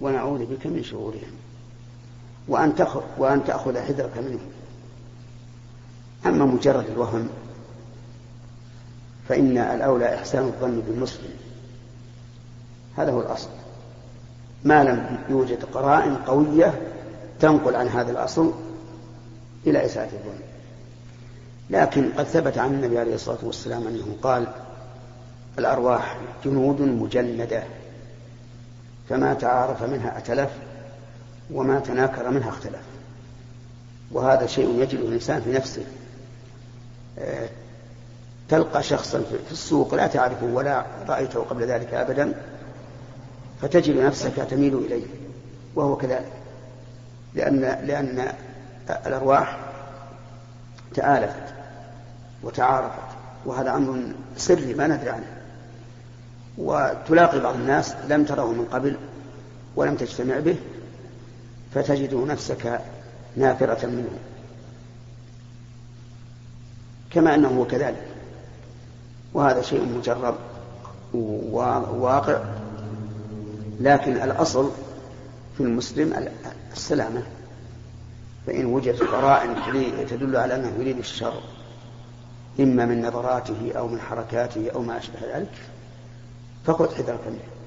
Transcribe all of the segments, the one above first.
ونعوذ بك من شرورهم. وأن تأخذ, وأن تأخذ حذرك منهم. أما مجرد الوهم فإن الأولى إحسان الظن بالمسلم. هذا هو الأصل. ما لم يوجد قرائن قوية تنقل عن هذا الأصل إلى إساءة الظن. لكن قد ثبت عن النبي عليه الصلاة والسلام أنه قال الأرواح جنود مجندة. فما تعارف منها أتلف وما تناكر منها اختلف. وهذا شيء يجد الإنسان في نفسه. آه، تلقى شخصا في السوق لا تعرفه ولا رأيته قبل ذلك أبدا فتجد نفسك تميل إليه وهو كذلك. لأن لأن الأرواح تآلفت وتعارفت وهذا أمر سري ما ندري عنه. وتلاقي بعض الناس لم تره من قبل ولم تجتمع به فتجد نفسك نافرة منه. كما أنه هو كذلك. وهذا شيء مجرب وواقع. لكن الأصل في المسلم السلامة. فإن وجدت قرائن تدل على أنه يريد الشر. إما من نظراته أو من حركاته أو ما أشبه ذلك فخذ حذرك منه.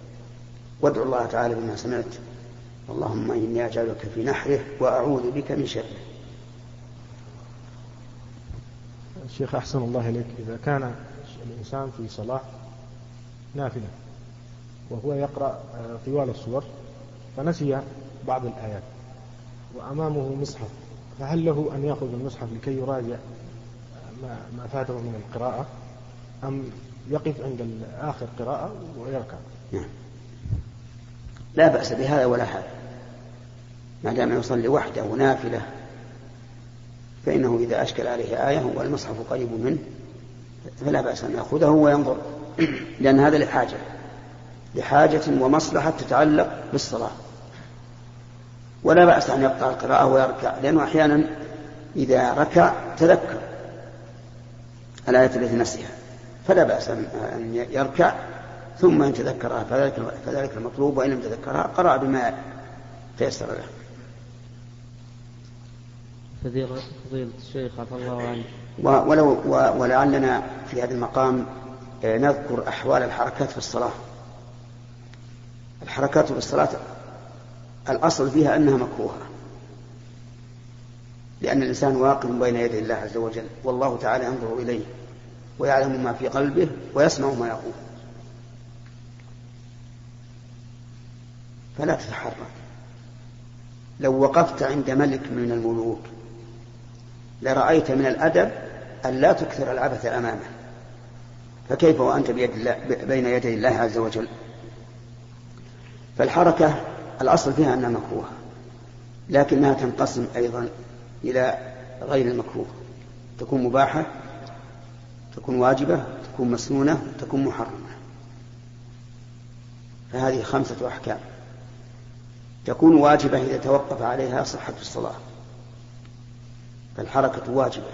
وادعو الله تعالى بما سمعت. اللهم إني أجعلك في نحره وأعوذ بك من شره. الشيخ أحسن الله إليك. إذا كان الإنسان في صلاة نافلة وهو يقرأ آه، طوال الصور فنسي بعض الآيات وأمامه مصحف فهل له أن يأخذ المصحف لكي يراجع ما, ما فاته من القراءة أم يقف عند آخر قراءة ويركع؟ نعم. لا بأس بهذا ولا هذا ما دام يصلي وحده نافلة فإنه إذا أشكل عليه آية والمصحف قريب منه فلا بأس أن يأخذه وينظر. لأن هذا لحاجة لحاجة ومصلحة تتعلق بالصلاة. ولا بأس أن يقطع القراءة ويركع لأنه أحيانا إذا ركع تذكر الآية التي نسيها. فلا بأس أن يركع ثم إن تذكرها فذلك, فذلك المطلوب وإن لم تذكرها قرأ بما تيسر له فضيلة الشيخ عفى الله عنه. ولو ولعلنا في هذا المقام آه، نذكر أحوال الحركات في الصلاة. الحركات في الصلاة الأصل فيها أنها مكروهة. لأن الإنسان واقف بين يدي الله عز وجل والله تعالى ينظر إليه ويعلم ما في قلبه ويسمع ما يقول. فلا تتحرك. لو وقفت عند ملك من الملوك لرأيت من الأدب أن لا تكثر العبث أمامه. فكيف وأنت بيد الله بين يدي الله عز وجل؟ فالحركة الأصل فيها أنها مكروهة لكنها تنقسم أيضا إلى غير المكروه. تكون مباحة تكون واجبة تكون مسنونة تكون محرمة. فهذه خمسة أحكام. تكون واجبة إذا توقف عليها صحة الصلاة. فالحركة واجبة.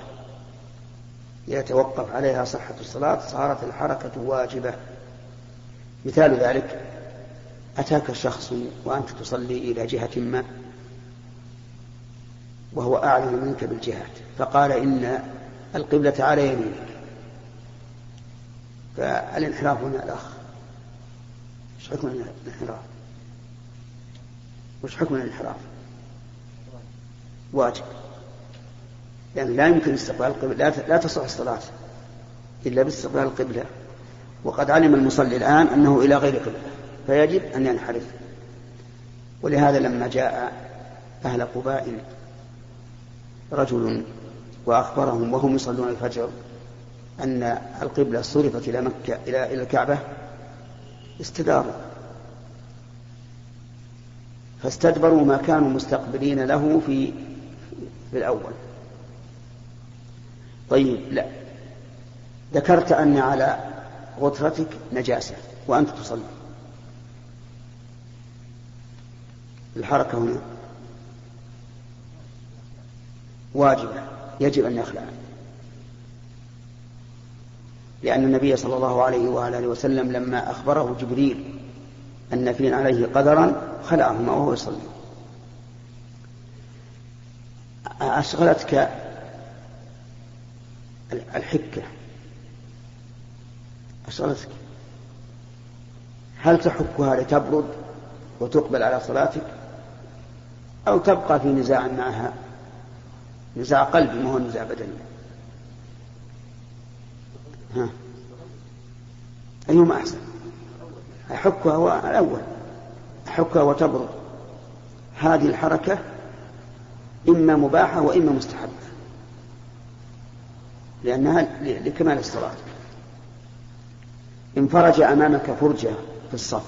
إذا توقف عليها صحة الصلاة صارت الحركة واجبة. مثال ذلك أتاك شخص وأنت تصلي إلى جهة ما وهو أعلم منك بالجهات فقال إن القبلة على يمينك. فالانحراف هنا الأخ. إيش حكم الانحراف؟ وش حكم الانحراف؟ واجب. لأنه لا يمكن استقبال القبلة لا تصح الصلاة إلا باستقبال القبلة. وقد علم المصلي الآن أنه إلى غير قبلة فيجب أن ينحرف. ولهذا لما جاء أهل قباء رجل وأخبرهم وهم يصلون الفجر أن القبلة صرفت إلى مكة إلى الكعبة استداروا. فاستدبروا ما كانوا مستقبلين له في في الأول. طيب لا. ذكرت أن على غترتك نجاسة وأنت تصلي. الحركة هنا واجبة يجب أن يخلع. لأن النبي صلى الله عليه وآله وسلم لما أخبره جبريل أن في عليه قدرا خلعهما وهو يصلي. أشغلتك الحكة. أشغلتك. هل تحكها لتبرد وتقبل على صلاتك؟ أو تبقى في نزاع معها؟ نزاع قلبي ما هو نزاع بدني. ها. أيهما أحسن؟ أحكها هو الأول. أحكها وتبرد. هذه الحركة إما مباحة وإما مستحبة. لأنها لكمال الصلاة. إن فرج أمامك فرجة في الصف.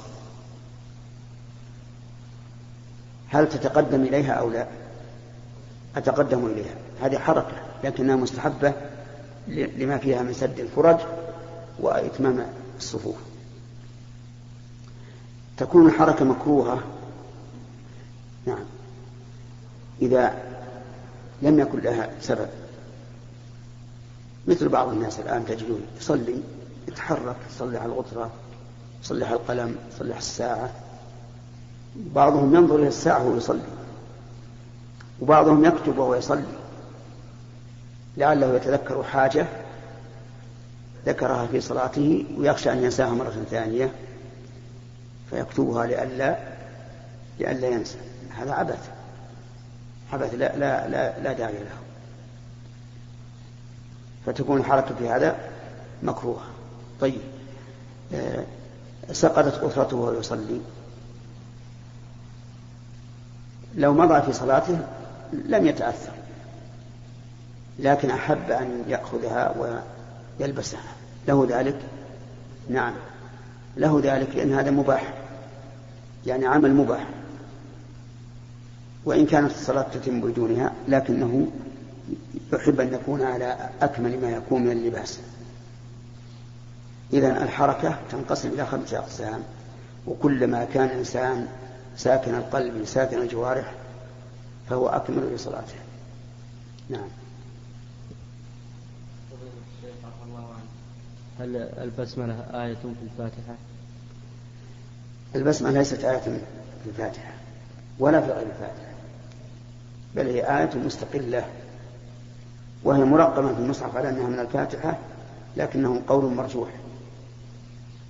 هل تتقدم إليها أو لا؟ أتقدم إليها. هذه حركة لكنها مستحبة لما فيها من سد الفرج وإتمام الصفوف. تكون الحركة مكروهة. نعم. إذا لم يكن لها سبب. مثل بعض الناس الآن تجدون يصلي يتحرك على الغطرة يصلح القلم يصلح الساعة. بعضهم ينظر إلى الساعة وهو يصلي. وبعضهم يكتب وهو يصلي. لعله يتذكر حاجة ذكرها في صلاته ويخشى أن ينساها مرة ثانية. فيكتبها لئلا لئلا ينسى. هذا عبث. عبث لا لا لا, لا داعي له. فتكون الحركة في هذا مكروهة. طيب. آه، سقطت أسرته وهو يصلي. لو مضى في صلاته لم يتأثر. لكن أحب أن يأخذها ويلبسها. له ذلك؟ نعم. له ذلك لأن هذا مباح. يعني عمل مباح. وإن كانت الصلاة تتم بدونها لكنه يحب أن يكون على أكمل ما يكون من اللباس. إذا الحركة تنقسم إلى خمسة أقسام. وكلما كان الإنسان ساكن القلب ساكن الجوارح فهو أكمل لصلاته. نعم. هل البسملة آية في الفاتحة؟ البسملة ليست آية في الفاتحة ولا في غير الفاتحة بل هي آية مستقلة وهي مرقمة في المصحف على أنها من الفاتحة لكنه قول مرجوح.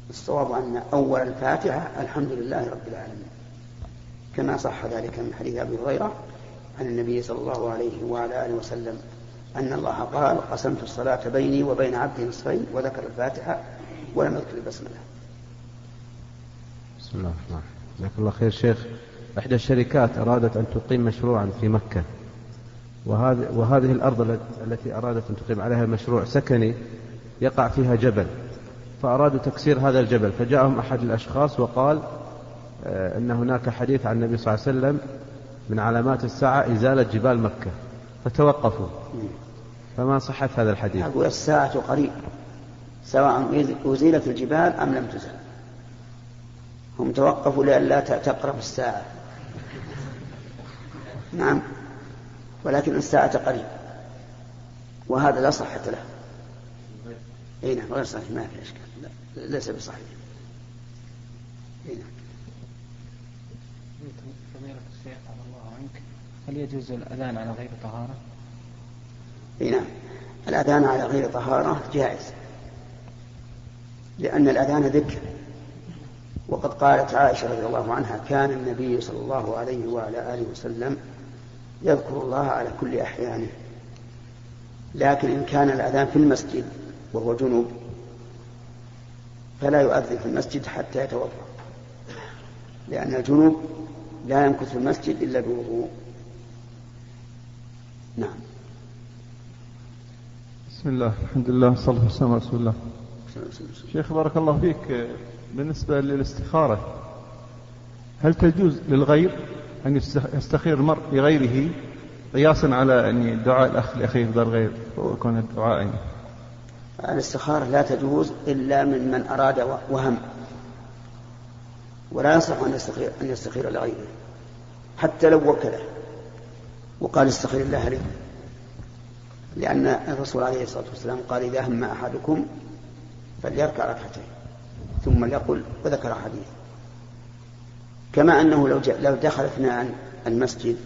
الصواب أن أول الفاتحة الحمد لله رب العالمين. كما صح ذلك من حديث أبي هريرة عن النبي صلى الله عليه وعلى آله وسلم أن الله قال قسمت الصلاة بيني وبين عبدي نصفين وذكر الفاتحة ولم يذكر البسملة بسم الله الرحمن الرحيم جزاك الله خير شيخ. إحدى الشركات أرادت أن تقيم مشروعا في مكة. وهذه, وهذه الأرض التي أرادت أن تقيم عليها مشروع سكني يقع فيها جبل. فأرادوا تكسير هذا الجبل. فجاءهم أحد الأشخاص وقال آه، أن هناك حديث عن النبي صلى الله عليه وسلم من علامات الساعة إزالة جبال مكة. فتوقفوا. فما صحة هذا الحديث؟ أقول الساعة قريب سواء أزيلت الجبال أم لم تزل. هم توقفوا لئلا تقرب الساعة. نعم. ولكن الساعة قريب. وهذا لا صحة له. إي نعم غير صحيح. ما في إشكال. ليس بصحيح. إي نعم. فضيلة الشيخ عفى الله عنك هل يجوز الأذان على غير طهارة؟ إي نعم. الأذان على غير طهارة جائز. لأن الأذان ذكر. وقد قالت عائشة رضي الله عنها كان النبي صلى الله عليه وعلى آله وسلم يذكر الله على كل أحيانه لكن إن كان الأذان في المسجد وهو جنوب فلا يؤذن في المسجد حتى يتوضأ لأن الجنوب لا يمكث في المسجد إلا بوضوء. نعم. بسم الله الحمد لله والصلاة والسلام على رسول الله. شيخ بارك الله فيك. بالنسبة للاستخارة هل تجوز للغير أن يستخير المرء لغيره قياسا على يعني دعاء الأخ لأخيه في دار غير ويكون الدعاء يعني؟ الاستخارة لا تجوز إلا من من أراد وهم. ولا يصح أن يستخير, أن يستخير لغيره حتى لو وكله وقال استخير الله لي. لأن الرسول عليه الصلاة والسلام قال إذا هم أحدكم فليركع ركعتين. ثم ليقل وذكر حديث. كما أنه لو, لو دخل اثنان المسجد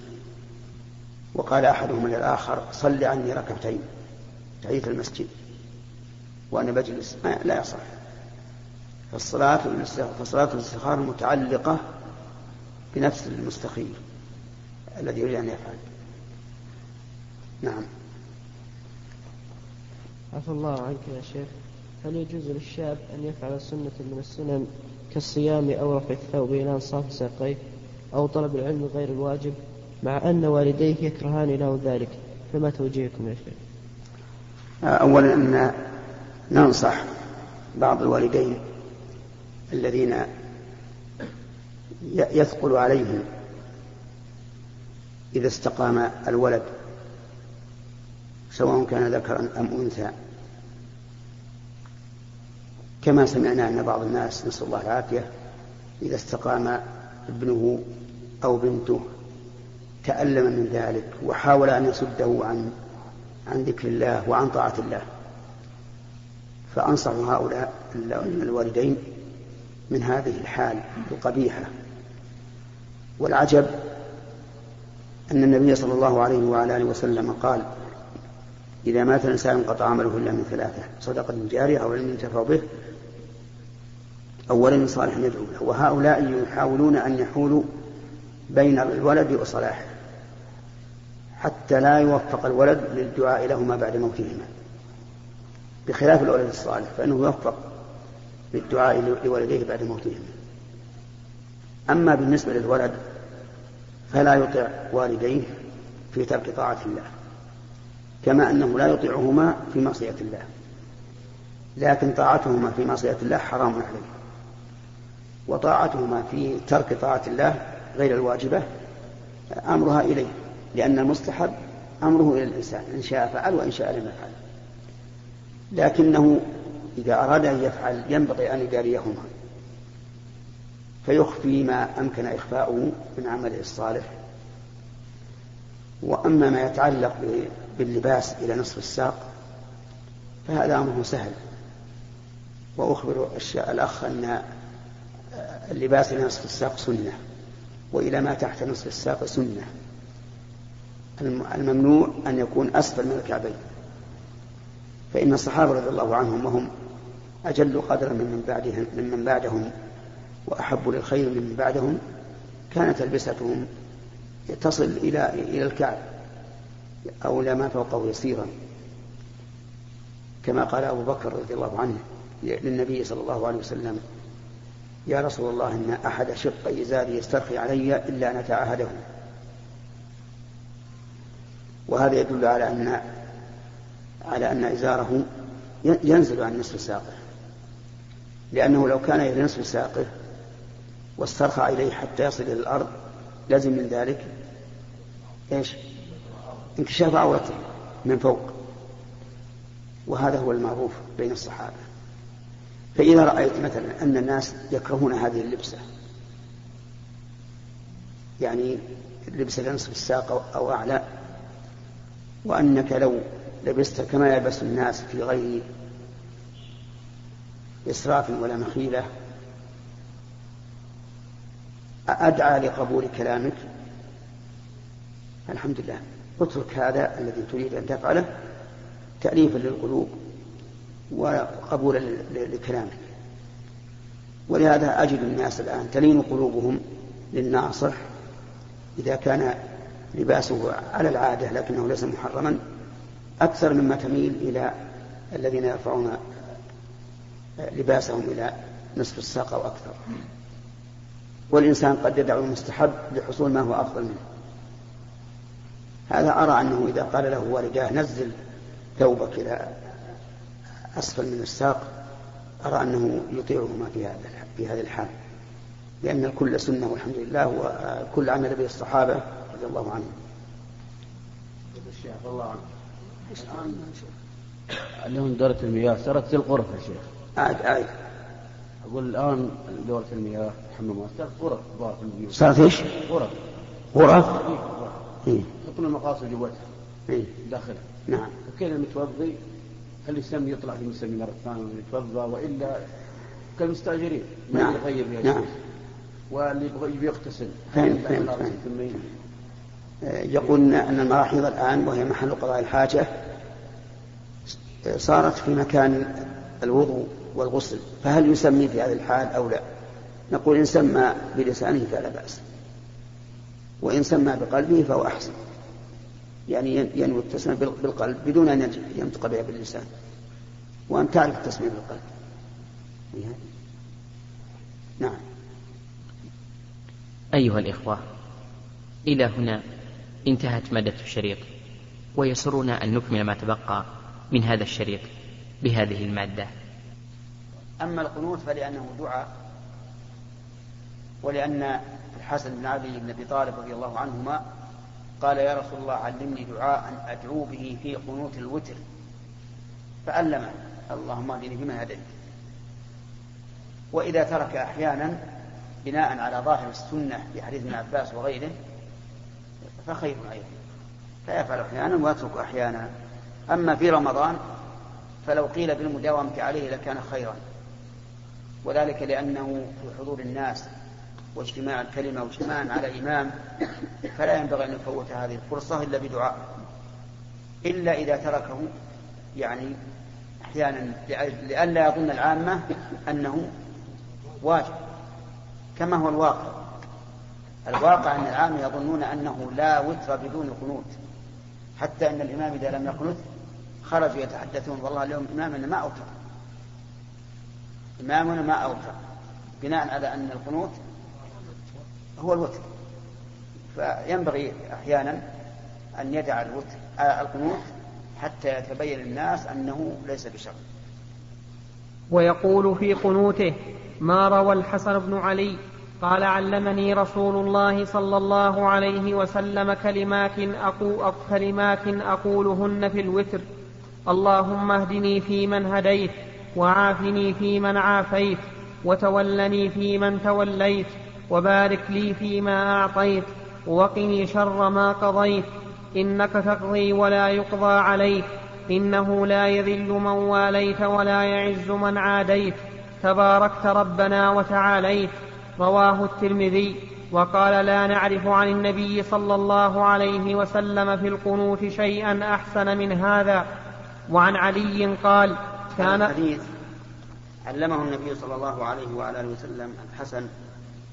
وقال أحدهما للآخر صل عني ركعتين تحية المسجد وأنا بجلس لا يصح. فالصلاة فصلاة الاستخارة متعلقة بنفس المستخير الذي يريد أن يفعل. نعم. عفى الله عنك يا شيخ. هل يجوز للشاب أن يفعل سنة من السنن كالصيام أو رفع الثوب إلى أنصاف ساقيه أو طلب العلم غير الواجب مع أن والديه يكرهان له ذلك؟ فما توجيهكم يا شيخ؟ أولا أن ننصح بعض الوالدين الذين يثقل عليهم إذا استقام الولد سواء كان ذكرا أم أنثى. كما سمعنا أن بعض الناس نسأل الله العافية إذا استقام ابنه أو بنته تألم من ذلك وحاول أن يصده عن عن ذكر الله وعن طاعة الله. فأنصح هؤلاء الوالدين من هذه الحال القبيحة. والعجب أن النبي صلى الله عليه وعلى آله وسلم قال إذا مات الإنسان انقطع عمله إلا من ثلاثة صدقة جارية أو علم ينتفع به أو ولد صالح يدعو له وهؤلاء يحاولون أن يحولوا بين الولد وصلاحه حتى لا يوفق الولد للدعاء لهما بعد موتهما. بخلاف الولد الصالح فإنه يوفق للدعاء لوالديه بعد موتهما. أما بالنسبة للولد فلا يطيع والديه في ترك طاعة الله. كما أنه لا يطيعهما في معصية الله. لكن طاعتهما في معصية الله حرام عليه. وطاعتهما في ترك طاعة الله غير الواجبة أمرها إليه لأن المستحب أمره إلى الإنسان إن شاء فعل وإن شاء لم يفعل. لكنه إذا أراد أن يفعل ينبغي أن يجاريهما. فيخفي ما أمكن إخفاؤه من عمله الصالح. وأما ما يتعلق باللباس إلى نصف الساق فهذا أمره سهل. وأخبر الأخ أن اللباس إلى نصف الساق سنة وإلى ما تحت نصف الساق سنة. الممنوع أن يكون أسفل من الكعبين. فإن الصحابة رضي الله عنهم وهم أجل قدرا من بعدهم ممن بعدهم وأحب للخير ممن بعدهم كانت ألبستهم تصل إلى إلى الكعب. أو إلى ما فوقه يسيرا كما قال أبو بكر رضي الله عنه للنبي صلى الله عليه وسلم يا رسول الله إن أحد شق إزاري يسترخي علي إلا أن أتعاهده. وهذا يدل على أن على أن إزاره ينزل عن نصف ساقه. لأنه لو كان إلى نصف ساقه واسترخى إليه حتى يصل إلى الأرض لازم من ذلك إيش؟ انكشاف عورته من فوق. وهذا هو المعروف بين الصحابة. فإذا رأيت مثلا أن الناس يكرهون هذه اللبسة يعني لبس لنصف الساق أو أعلى وأنك لو لبست كما يلبس الناس في غير إسراف ولا مخيلة أدعى لقبول كلامك؟ الحمد لله. اترك هذا الذي تريد أن تفعله تأليفا للقلوب وقبولا لكلامك. ولهذا أجد الناس الآن تلين قلوبهم للناصح إذا كان لباسه على العادة لكنه ليس محرما أكثر مما تميل إلى الذين يرفعون لباسهم إلى نصف الساق أو أكثر. والإنسان قد يدع المستحب لحصول ما هو أفضل منه. هذا أرى أنه إذا قال له والداه نزل ثوبك إلى أسفل من الساق أرى أنه يطيعهما في هذا في هذه الحال لأن الكل سنة والحمد لله وكل عمل به الصحابة رضي الله عنهم. الشيخ الله عنه. اليوم دورة المياه صارت زي الغرف يا شيخ. عاد عاد. أقول الآن دورة المياه الحمامات صارت غرف في البيوت. صارت إيش؟ غرف. غرف؟ إيه. يحطون المقاصد جواتها. إيه. داخلها. نعم. وكان المتوضي هل يسمي يطلع للمسلم مرة ثانية ويتوضا وإلا كالمستأجرين نعم. يغير فيها نعم. واللي يبغى يغتسل فهم فهم فهم. يقول أن المراحيض الآن وهي محل قضاء الحاجة صارت في مكان الوضوء والغسل فهل يسمي في هذه الحال أو لا نقول إن سمى بلسانه فلا بأس وإن سمى بقلبه فهو أحسن يعني ينوي التسمية بالقلب بدون أن ينطق بها باللسان. وأن تعرف التسمية بالقلب. نعم. أيها الإخوة إلى هنا انتهت مادة الشريط ويسرنا أن نكمل ما تبقى من هذا الشريط بهذه المادة. أما القنوت فلأنه دعاء ولأن الحسن بن علي بن أبي طالب رضي الله عنهما قال يا رسول الله علمني دعاء أدعو به في قنوت الوتر. فألمه اللهم اهدني فيما هديت. وإذا ترك أحيانا بناء على ظاهر السنة في حديث ابن عباس وغيره فخير أيضا. فيفعل أحيانا ويترك أحيانا. أما في رمضان فلو قيل بالمداومة عليه لكان خيرا. وذلك لأنه في حضور الناس واجتماع الكلمة واجتماعا على إمام فلا ينبغي أن يفوت هذه الفرصة إلا بدعاء. إلا إذا تركه يعني أحيانا لئلا يظن العامة أنه واجب كما هو الواقع. الواقع أن العامة يظنون أنه لا وتر بدون قنوت حتى أن الإمام إذا لم يقنت خرجوا يتحدثون والله اليوم إمامنا ما أوتر. إمامنا ما أوتر بناء على أن القنوت هو الوتر. فينبغي أحيانا أن يدع الوتر آه، القنوت حتى يتبين للناس أنه ليس بشر. ويقول في قنوته ما روى الحسن بن علي؟ قال علمني رسول الله صلى الله عليه وسلم كلمات أقول, كلمات أقولهن في الوتر. اللهم اهدني فيمن هديت وعافني فيمن عافيت وتولني فيمن توليت وبارك لي فيما أعطيت وقني شر ما قضيت. إنك تقضي ولا يقضى عليك إنه لا يذل من واليت ولا يعز من عاديت. تباركت ربنا وتعاليت. رواه الترمذي. وقال لا نعرف عن النبي صلى الله عليه وسلم في القنوت شيئا أحسن من هذا. وعن علي قال كان الحديث علمه النبي صلى الله عليه اله وسلم الحسن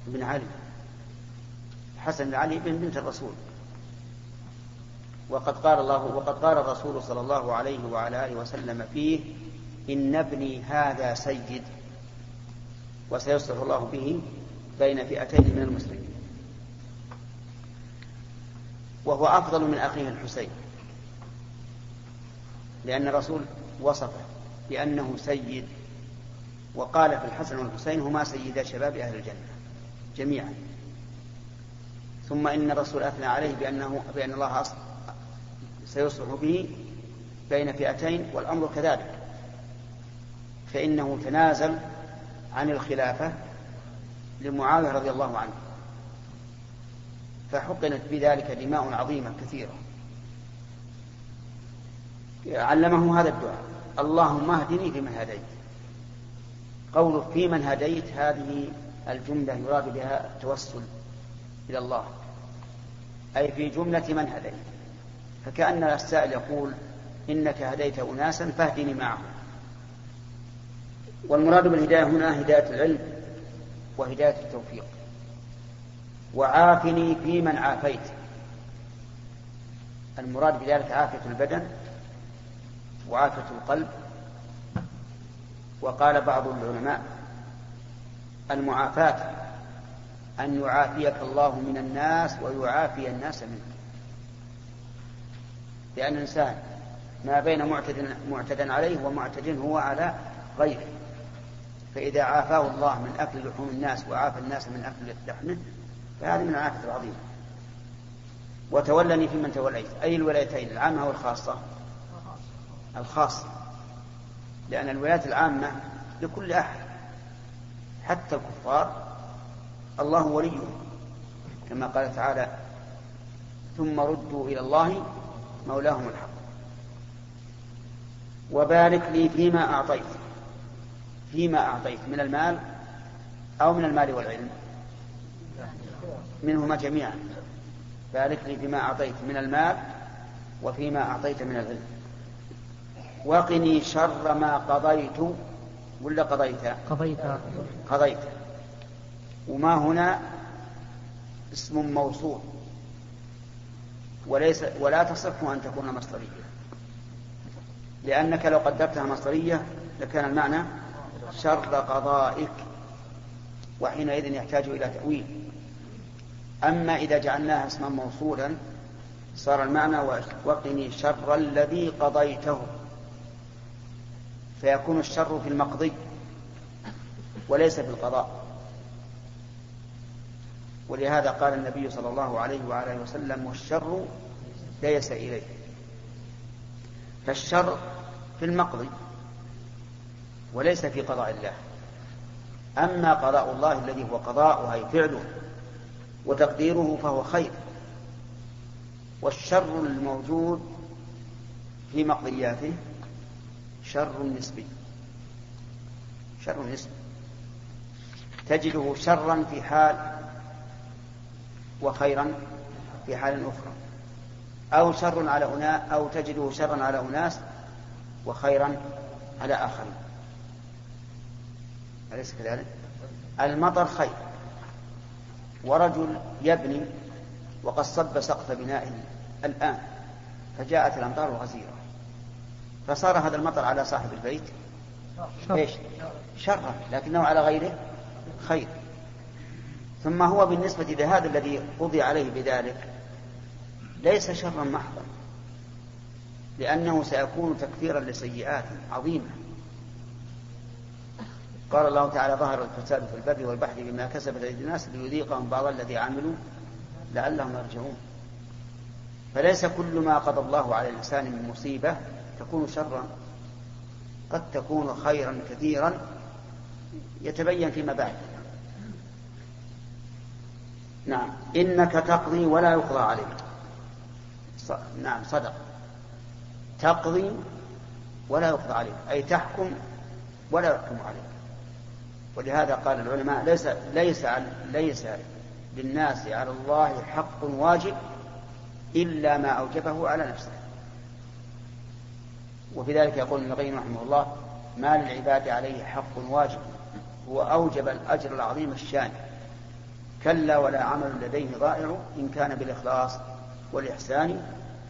بن علي حسن بن علي بن بنت الرسول. وقد قال الله وقد قال الرسول صلى الله عليه وعلى آله وسلم فيه إن ابني هذا سيد وسيصلح الله به بين فئتين من المسلمين. وهو أفضل من أخيه الحسين لأن الرسول وصفه بأنه سيد وقال في الحسن والحسين هما سيدا شباب أهل الجنة. جميعا. ثم إن الرسول أثنى عليه بأنه بأن الله سيصلح به بين فئتين والأمر كذلك. فإنه تنازل عن الخلافة لمعاوية رضي الله عنه. فحقنت بذلك دماء عظيمة كثيرة. علمه هذا الدعاء. اللهم اهدني فيمن هديت. قوله فيمن هديت هذه الجملة يراد بها التوسل إلى الله أي في جملة من هديت. فكأن السائل يقول إنك هديت أناسا فاهدني معهم. والمراد بالهداية هنا هداية العلم وهداية التوفيق. وعافني في من عافيت. المراد بذلك عافية البدن وعافية القلب. وقال بعض العلماء المعافاة أن يعافيك الله من الناس ويعافي الناس منك. لأن الإنسان ما بين معتد معتد عليه ومعتد هو على غيره. فإذا عافاه الله من أكل لحوم الناس وعافى الناس من أكل لحمه فهذه من العافية العظيمة. وتولني فيمن توليت أي الولايتين العامة والخاصة الخاصة. لأن الولايات العامة لكل أحد. حتى الكفار الله وليهم كما قال تعالى ثم ردوا إلى الله مولاهم الحق. وبارك لي فيما أعطيت فيما أعطيت من المال أو من المال والعلم منهما جميعا. بارك لي بما أعطيت من المال وفيما أعطيت من العلم. وقني شر ما قضيت ولا قضيت؟ قضيت. قضيت. وما هنا اسم موصول. وليس ولا تصح أن تكون مصدرية. لأنك لو قدرتها مصدرية لكان المعنى شر قضائك وحينئذ يحتاج إلى تأويل. أما إذا جعلناها اسما موصولا صار المعنى وقني شر الذي قضيته. فيكون الشر في المقضي وليس في القضاء. ولهذا قال النبي صلى الله عليه وعلى وسلم والشر ليس إليه. فالشر في المقضي وليس في قضاء الله. أما قضاء الله الذي هو قضاء أي فعله وتقديره فهو خير. والشر الموجود في مقضياته شر نسبي. شر نسبي. تجده شرا في حال وخيرا في حال أخرى. أو شر على أناس أو تجده شرا على أناس وخيرا على آخرين. أليس كذلك؟ المطر خير. ورجل يبني وقد صب سقف بنائه الآن فجاءت الأمطار الغزيرة فصار هذا المطر على صاحب البيت شر. إيش؟ شرا لكنه على غيره خير ثم هو بالنسبة لهذا الذي قضي عليه بذلك ليس شرا محضا لأنه سيكون تكفيرا لسيئات عظيمة قال الله تعالى ظهر الفساد في البر والبحر بما كسبت أيدي الناس ليذيقهم بعض الذي عملوا لعلهم يرجعون فليس كل ما قضى الله على الإنسان من مصيبة تكون شرا قد تكون خيرا كثيرا يتبين فيما بعد. نعم. إنك تقضي ولا يقضى عليك. ص... نعم صدق. تقضي ولا يقضى عليك. أي تحكم ولا يحكم عليك. ولهذا قال العلماء ليس ليس ليس للناس على الله حق واجب إلا ما أوجبه على نفسه. وفي ذلك يقول ابن القيم رحمه الله ما للعباد عليه حق واجب هو أوجب الأجر العظيم الشان. كلا ولا عمل لديه ضائع إن كان بالإخلاص والإحسان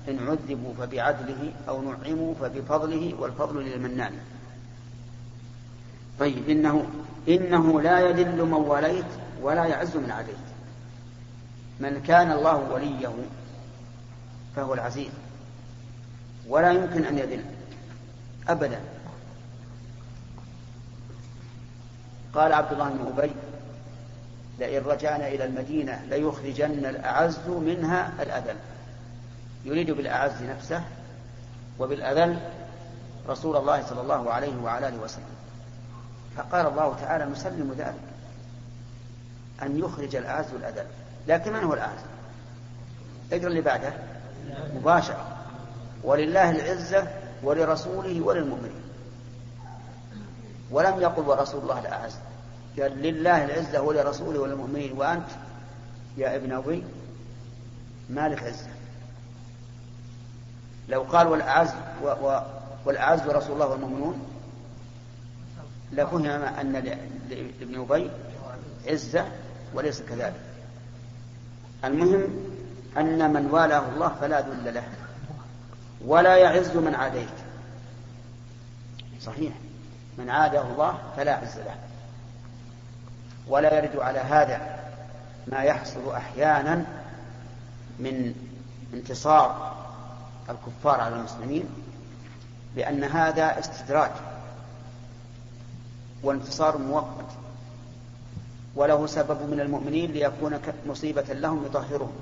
إن عذبوا فبعدله أو نعموا فبفضله والفضل للمنان. طيب إنه إنه لا يذل من وليت ولا يعز من عديت. من كان الله وليه فهو العزيز ولا يمكن أن يذل. أبدا. قال عبد الله بن أبي لئن رجعنا إلى المدينة ليخرجن الأعز منها الأذل. يريد بالأعز نفسه وبالأذل رسول الله صلى الله عليه وعلى آله وسلم. فقال الله تعالى نسلم ذلك أن يخرج الأعز الأذل لكن من هو الأعز؟ اقرأ اللي بعده. مباشرة. ولله العزة ولرسوله وللمؤمنين. ولم يقل ورسول الله الأعز قال لله العزة ولرسوله وللمؤمنين. وأنت يا ابن أبي مالك عزة. لو قال والأعز و و والأعز رسول الله والمؤمنون لفهم أن لابن أبي عزة وليس كذلك. المهم أن من والاه الله فلا ذل له. ولا يعز من عاديت. صحيح. من عاده الله فلا عز له. ولا يرد على هذا ما يحصل أحيانا من انتصار الكفار على المسلمين لأن هذا استدراج وانتصار مؤقت. وله سبب من المؤمنين ليكون مصيبة لهم يطهرهم.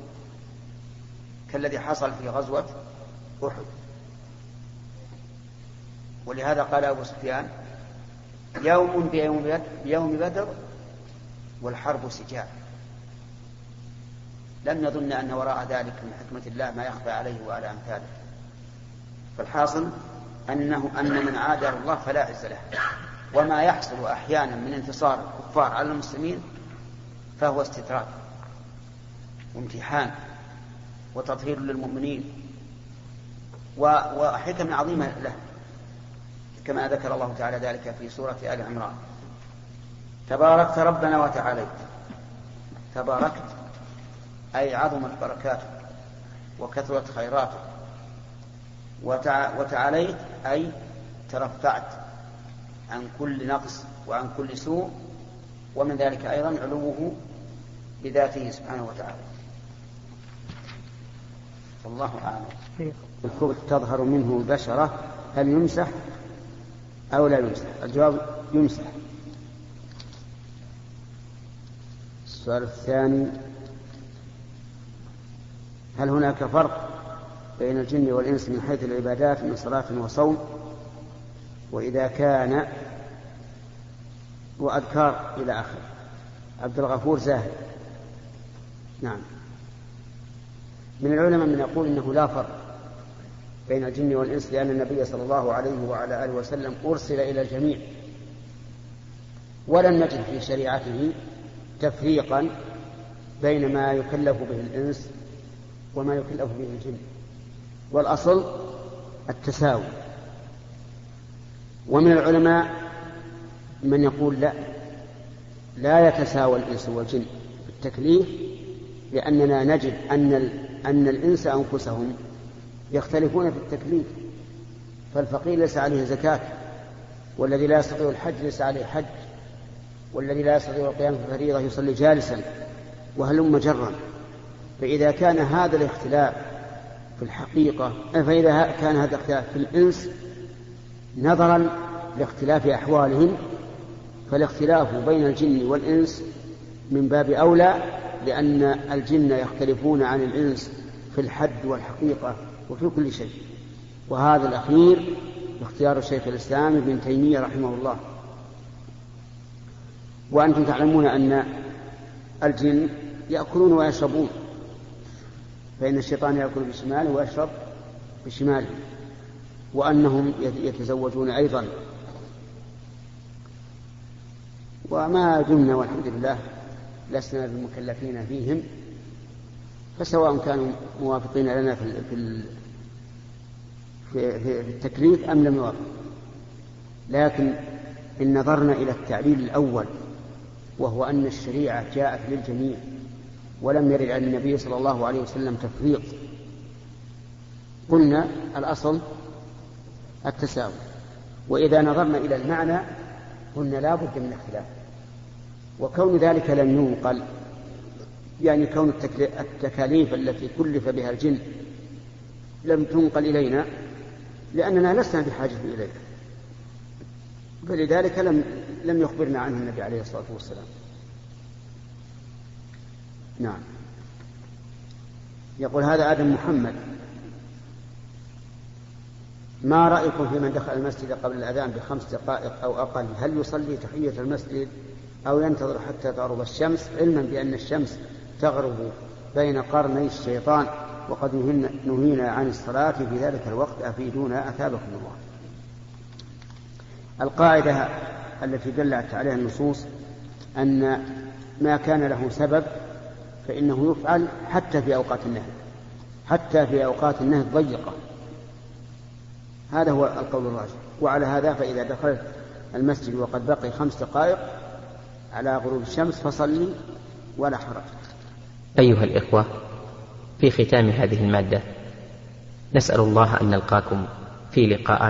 كالذي حصل في غزوة أحد. ولهذا قال أبو سفيان يوم بيوم, بيوم بدر والحرب سجال لم يظن أن وراء ذلك من حكمة الله ما يخفى عليه وعلى أمثاله. فالحاصل أنه أن من عادى الله فلا عز له. وما يحصل أحيانا من انتصار الكفار على المسلمين فهو استدراج وامتحان وتطهير للمؤمنين وحكم عظيمة له كما ذكر الله تعالى ذلك في سورة آل عمران. تباركت ربنا وتعاليت. تباركت أي عظمت بركاته وكثرت خيراته. وتعاليت أي ترفعت عن كل نقص وعن كل سوء ومن ذلك أيضا علوه بذاته سبحانه وتعالى. والله أعلم. الخبث تظهر منه البشرة هل يمسح أو لا يمسح؟ الجواب يمسح. السؤال الثاني هل هناك فرق بين الجن والإنس من حيث العبادات من صلاة وصوم؟ وإذا كان وأذكار إلى آخره. عبد الغفور زاهد. نعم. من العلماء من يقول إنه لا فرق بين الجن والإنس لأن النبي صلى الله عليه وعلى آله وسلم أرسل إلى الجميع. ولم نجد في شريعته تفريقا بين ما يكلف به الإنس وما يكلف به الجن. والأصل التساوي. ومن العلماء من يقول لا لا يتساوى الإنس والجن في التكليف لأننا نجد أن أن الإنس أنفسهم يختلفون في التكليف فالفقير ليس عليه زكاة والذي لا يستطيع الحج ليس عليه حج والذي لا يستطيع القيام في الفريضة يصلي جالسا وهلم جرا؟ فإذا كان هذا الاختلاف في الحقيقة فإذا كان هذا الاختلاف في الإنس نظرا لاختلاف أحوالهم فالاختلاف بين الجن والإنس من باب أولى لأن الجن يختلفون عن الإنس في الحد والحقيقة وفي كل شيء. وهذا الأخير اختيار شيخ الإسلام ابن تيمية رحمه الله. وأنتم تعلمون أن الجن يأكلون ويشربون. فإن الشيطان يأكل بشماله ويشرب بشماله وأنهم يتزوجون أيضا. وما دمنا والحمد لله لسنا بالمكلفين فيهم فسواء كانوا موافقين لنا في في في, التكليف أم لم يوافقوا لكن إن نظرنا إلى التعليل الأول وهو أن الشريعة جاءت للجميع ولم يرد عن النبي صلى الله عليه وسلم تفريط قلنا الأصل التساوي. وإذا نظرنا إلى المعنى قلنا لا بد من اختلاف. وكون ذلك لم ينقل يعني كون التكاليف التي كلف بها الجن لم تنقل إلينا لأننا لسنا بحاجة إليها. فلذلك لم لم يخبرنا عنه النبي عليه الصلاة والسلام. نعم. يقول هذا آدم محمد. ما رأيكم في من دخل المسجد قبل الأذان بخمس دقائق أو أقل؟ هل يصلي تحية المسجد أو ينتظر حتى تغرب الشمس علما بأن الشمس تغرب بين قرني الشيطان وقد نهينا عن الصلاة في ذلك الوقت. أفيدونا؟ أثابكم الله. القاعدة التي دلت عليها النصوص أن ما كان له سبب فإنه يفعل حتى في أوقات النهي حتى في أوقات النهي الضيقة هذا هو القول الراجح. وعلى هذا فإذا دخلت المسجد وقد بقي خمس دقائق على غروب الشمس فصلي ولا حرج. أيها الإخوة في ختام هذه المادة نسأل الله أن نلقاكم في لقاءات